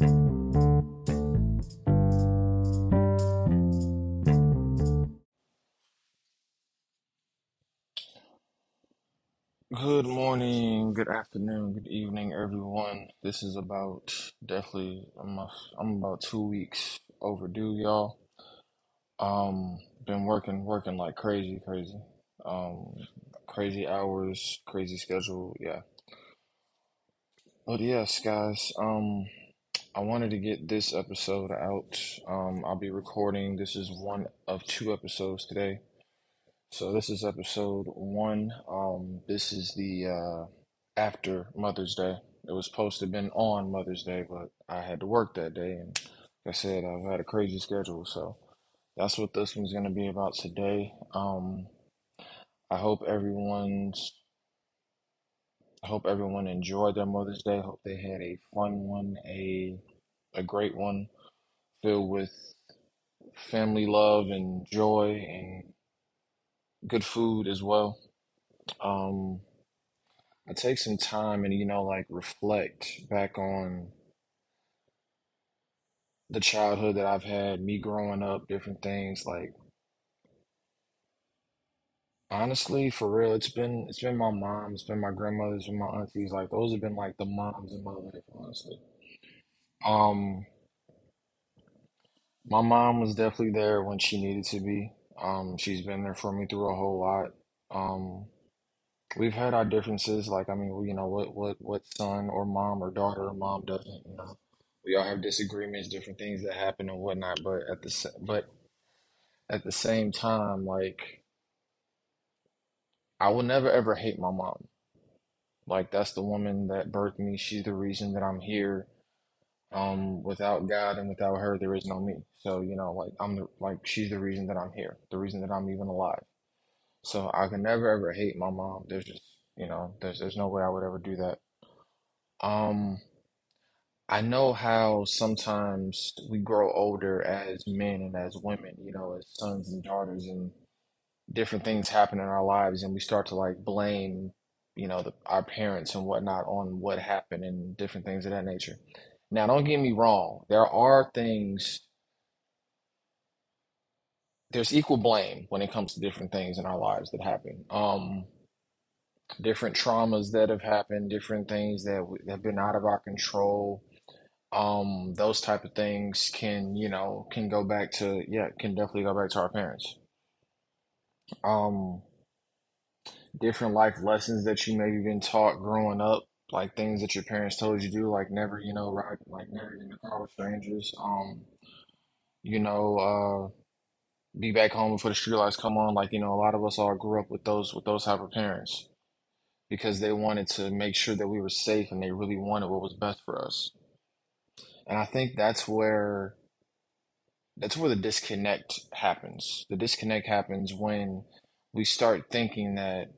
Good morning, good afternoon, good evening, everyone. This is about definitely I'm, a, I'm about two weeks overdue, y'all. Um, been working, working like crazy, crazy. Um, crazy hours, crazy schedule, yeah. But yes, guys, um, I wanted to get this episode out. Um, I'll be recording. This is one of two episodes today. So this is episode one. Um, this is the uh, after Mother's Day. It was supposed to have been on Mother's Day, but I had to work that day, and like I said, I've had a crazy schedule. So that's what this one's going to be about today. Um, I hope everyone's. I hope everyone enjoyed their Mother's Day. Hope they had a fun one, a a great one, filled with family love and joy and good food as well. Um, I take some time and, you know, like reflect back on the childhood that I've had, me growing up, different things. Like, honestly, for real, it's been it's been my mom, it's been my grandmothers and my aunties. Like, those have been like the moms in my life, honestly. Um, my mom was definitely there when she needed to be. Um, she's been there for me through a whole lot. Um, we've had our differences. Like, I mean, you know, what what what son or mom or daughter or mom doesn't, you know. We all have disagreements, different things that happen and whatnot, but at the but at the same time, like I will never ever hate my mom. Like that's the woman that birthed me. She's the reason that I'm here. Um, without God and without her, there is no me. So, you know, like I'm the like she's the reason that I'm here, the reason that I'm even alive. So I can never ever hate my mom. There's just, you know, there's there's no way I would ever do that. Um, I know how sometimes we grow older as men and as women, you know, as sons and daughters, and different things happen in our lives, and we start to like blame, you know, the, our parents and whatnot on what happened and different things of that nature. Now, don't get me wrong, there are things, there's equal blame when it comes to different things in our lives that happen. Um, different traumas that have happened, different things that have been out of our control um those type of things can you know can go back to yeah can definitely go back to our parents um different life lessons that you maybe been taught growing up like things that your parents told you to do like never you know ride like never in the car with strangers um you know uh be back home before the street lights come on like you know a lot of us all grew up with those with those type of parents because they wanted to make sure that we were safe and they really wanted what was best for us. And I think that's where that's where the disconnect happens. The disconnect happens when we start thinking that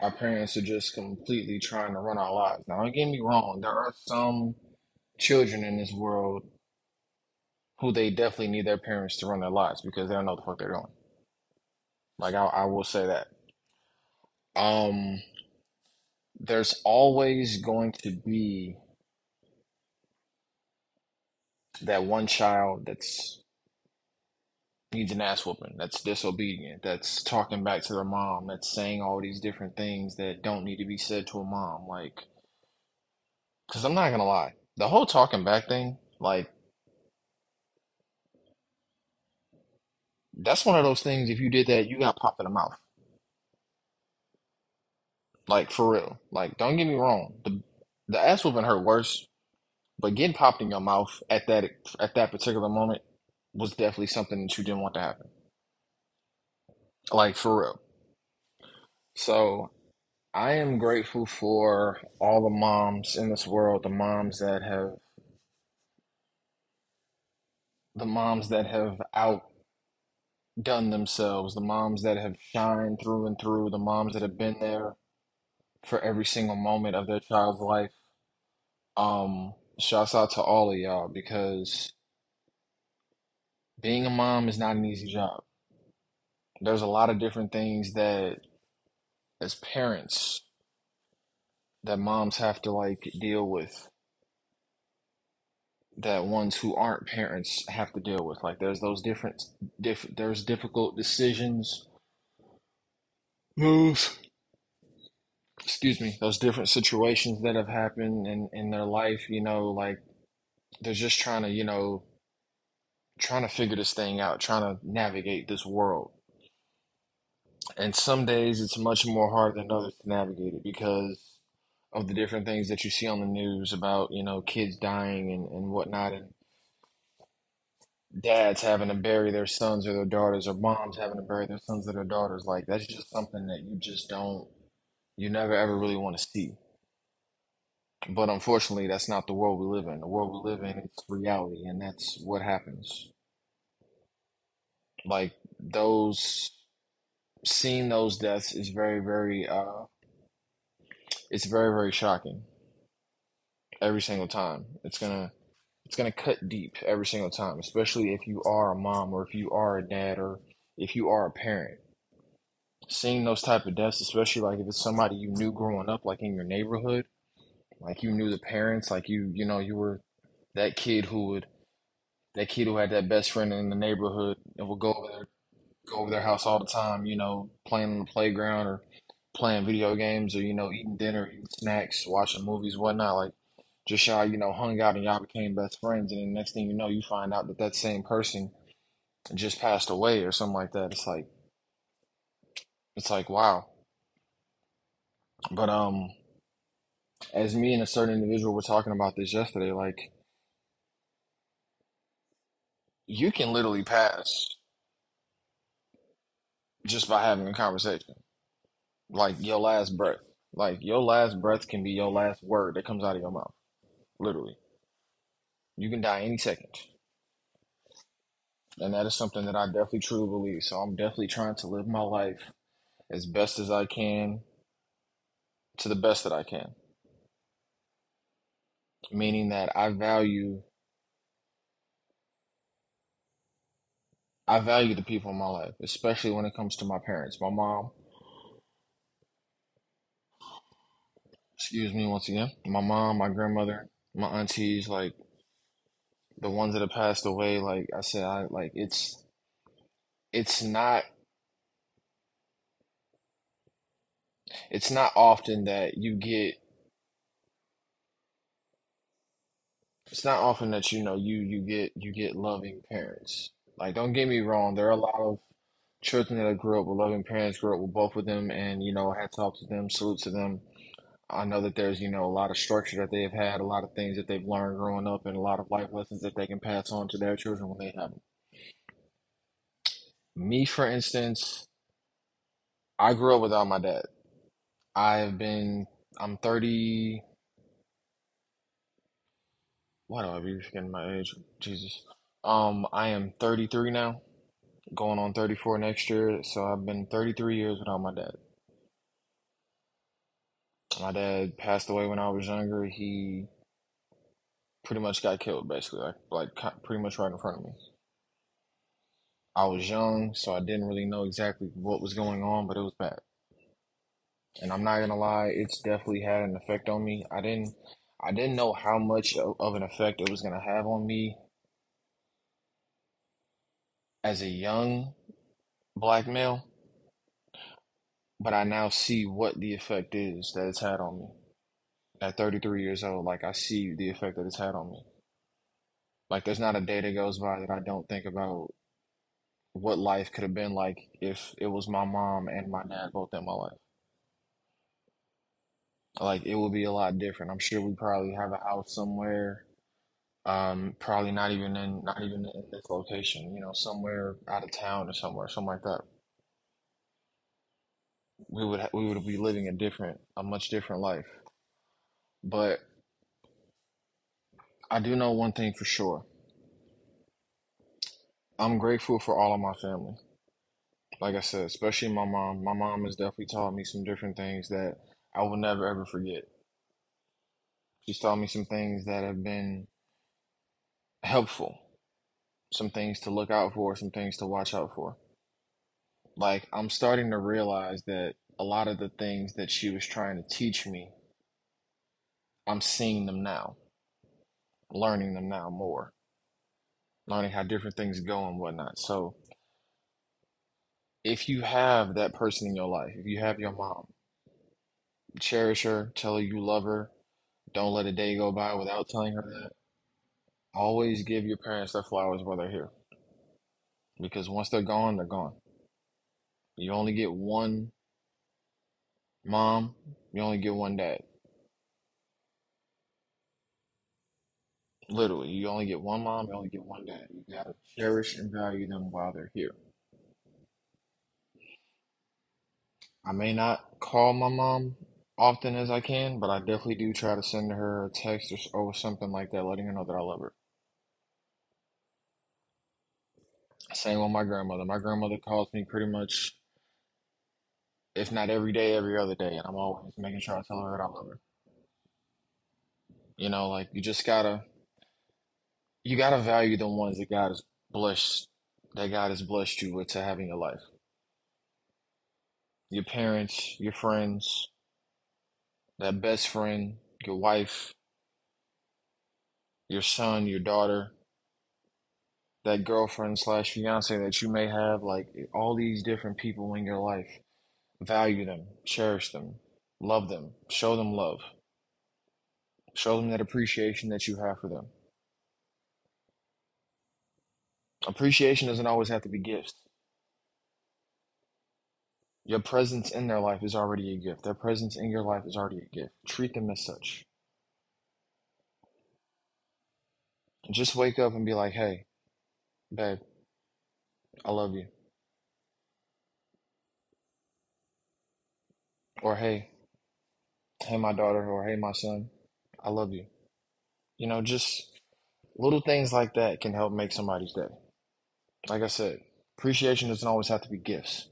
our parents are just completely trying to run our lives. Now, don't get me wrong, there are some children in this world who they definitely need their parents to run their lives because they don't know what the fuck they're doing. Like I, I will say that. Um, there's always going to be that one child that's needs an ass whooping, that's disobedient, that's talking back to their mom, that's saying all these different things that don't need to be said to a mom. Like, because I'm not gonna lie, the whole talking back thing, like, that's one of those things. If you did that, you got popped in the mouth. Like, for real. Like, don't get me wrong, the the ass whooping hurt worse, but getting popped in your mouth at that at that particular moment was definitely something that you didn't want to happen. Like, for real. So. I am grateful for all the moms in this world, the moms that have the moms that have outdone themselves, the moms that have shined through and through, the moms that have been there for every single moment of their child's life. Um, shouts out to all of y'all because being a mom is not an easy job. There's a lot of different things that as parents that moms have to like deal with that ones who aren't parents have to deal with. Like there's those different diff there's difficult decisions, moves, excuse me, those different situations that have happened in in their life, you know, like they're just trying to, you know, trying to figure this thing out, trying to navigate this world. And some days it's much more hard than others to navigate it because of the different things that you see on the news about, you know, kids dying and, and whatnot, and dads having to bury their sons or their daughters, or moms having to bury their sons or their daughters. Like that's just something that you just don't, you never ever really want to see. But unfortunately, that's not the world we live in. The world we live in is reality, and that's what happens. Like those, seeing those deaths is very, very, uh, it's very, very shocking every single time. It's gonna it's gonna cut deep every single time, especially if you are a mom or if you are a dad or if you are a parent. Seeing those type of deaths, especially like if it's somebody you knew growing up, like in your neighborhood, like you knew the parents, like you you know you were that kid who would that kid who had that best friend in the neighborhood and would go over there go over their house all the time, you know, playing on the playground or playing video games or you know eating dinner, eating snacks, watching movies, whatnot. Like just y'all, you know, hung out and y'all became best friends, and then next thing you know, you find out that that same person just passed away or something like that. It's like it's like wow. But um, as me and a certain individual were talking about this yesterday, like you can literally pass just by having a conversation. Like your last breath. Like your last breath can be your last word that comes out of your mouth. Literally. You can die any second. And that is something that I definitely truly believe. So I'm definitely trying to live my life as best as I can to the best that I can. Meaning that I value I value the people in my life, especially when it comes to my parents. My mom, excuse me once again. My mom, my grandmother, my aunties, like the ones that have passed away, like I said, I like it's it's not it's not often that you get it's not often that you know you you get you get loving parents. Like don't get me wrong, there are a lot of children that grew up with loving parents, grew up with both of them, and you know, hats off to them, salute to them. I know that there's you know a lot of structure that they've had, a lot of things that they've learned growing up, and a lot of life lessons that they can pass on to their children when they have them. Me, for instance, I grew up without my dad. I've been I'm 30. Why do I be forgetting my age? Jesus. Um, I am 33 now, going on 34 next year. So I've been 33 years without my dad. My dad passed away when I was younger. He pretty much got killed, basically, like like pretty much right in front of me. I was young, so I didn't really know exactly what was going on, but it was bad. And I'm not gonna lie, it's definitely had an effect on me. I didn't I didn't know how much of, an effect it was gonna have on me as a young black male, but I now see what the effect is that it's had on me. At 33 years old, like I see the effect that it's had on me. Like there's not a day that goes by that I don't think about what life could have been like if it was my mom and my dad both in my life. Like it would be a lot different. I'm sure we probably have a house somewhere, um, probably not even in not even in this location, you know, somewhere out of town or somewhere, something like that. We would ha we would be living a different, a much different life. But I do know one thing for sure. I'm grateful for all of my family. Like I said, especially my mom. My mom has definitely taught me some different things that I will never ever forget. She's taught me some things that have been helpful, some things to look out for, some things to watch out for. Like, I'm starting to realize that a lot of the things that she was trying to teach me, I'm seeing them now. learning them now more, learning how different things go and whatnot. So if you have that person in your life, if you have your mom, cherish her, tell her you love her. Don't let a day go by without telling her that. Always give your parents their flowers while they're here. Because once they're gone, they're gone. You only get one mom, you only get one dad. Literally, you only get one mom, you only get one dad. You gotta cherish and value them while they're here. I may not call my mom often as I can, but I definitely do try to send her a text or, or something like that, letting her know that I love her. Same with my grandmother. My grandmother calls me pretty much, if not every day, every other day, and I'm always making sure I tell her that I love her. You know, like you just gotta you gotta value the ones that God has blessed that God has blessed you with to have in your life. Your parents, your friends, that best friend, your wife, your son, your daughter, that girlfriend slash fiance that you may have, like all these different people in your life. Value them, cherish them, love them, show them love, show them that appreciation that you have for them. Appreciation doesn't always have to be gifts. Your presence in their life is already a gift. Their presence in your life is already a gift. Treat them as such. Just wake up and be like, hey, babe, I love you. Or hey, hey, my daughter, or hey, my son, I love you. You know, just little things like that can help make somebody's day. Like I said, appreciation doesn't always have to be gifts.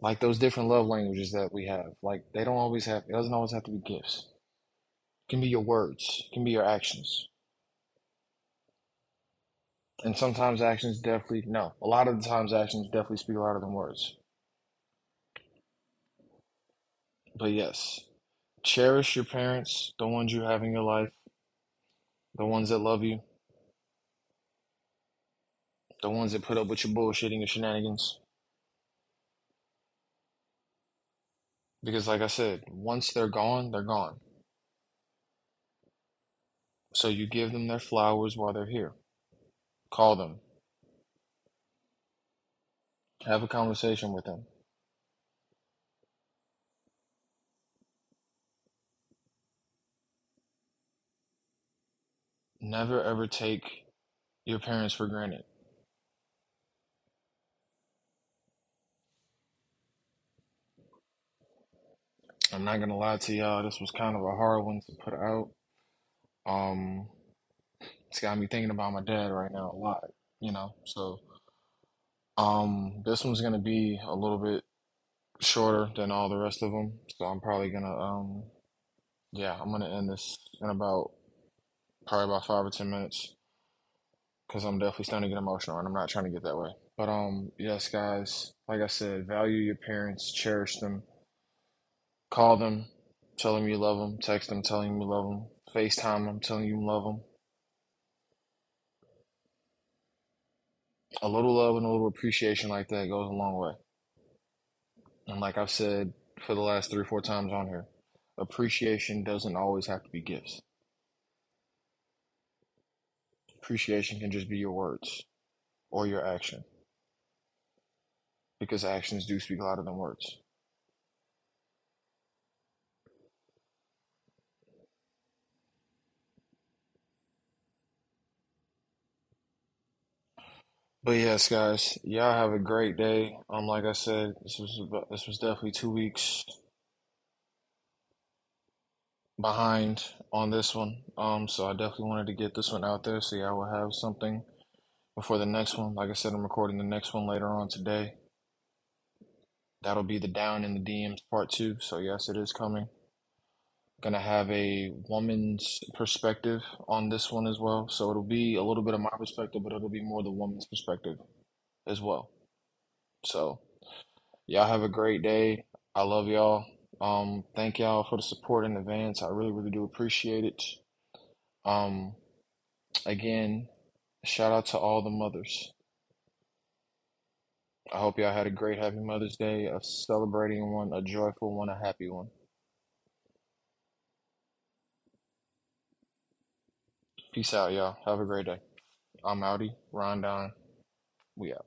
Like those different love languages that we have, like they don't always have, it doesn't always have to be gifts. It can be your words, it can be your actions. And sometimes actions definitely, no, a lot of the times actions definitely speak louder than words. But yes, cherish your parents, the ones you have in your life, the ones that love you, the ones that put up with your bullshitting and shenanigans. Because, like I said, once they're gone, they're gone. So you give them their flowers while they're here. Call them, have a conversation with them. Never ever take your parents for granted. I'm not gonna lie to y'all, this was kind of a hard one to put out. Um, it's got me thinking about my dad right now a lot, you know. So, um, this one's gonna be a little bit shorter than all the rest of them. So I'm probably gonna, um, yeah, I'm gonna end this in about probably about five or ten minutes because I'm definitely starting to get emotional and I'm not trying to get that way. But um, yes, guys, like I said, value your parents, cherish them, call them, tell them you love them, text them, telling them you love them, FaceTime them, telling you you love them. A little love and a little appreciation like that goes a long way. And like I've said for the last three or four times on here, appreciation doesn't always have to be gifts. Appreciation can just be your words or your action because actions do speak louder than words. But yes, guys, y'all have a great day. Um, like I said, this was about, this was definitely two weeks behind on this one. Um, so I definitely wanted to get this one out there so y'all will have something before the next one. Like I said, I'm recording the next one later on today. That'll be the down in the DMs part two. So yes, it is coming. Gonna have a woman's perspective on this one as well. So it'll be a little bit of my perspective, but it'll be more the woman's perspective as well. So y'all have a great day. I love y'all. Um, thank y'all for the support in advance. I really, really do appreciate it. Um, again, shout out to all the mothers. I hope y'all had a great, happy Mother's Day, a celebrating one, a joyful one, a happy one. Peace out, y'all. Have a great day. I'm Outie, Ron Don. We out.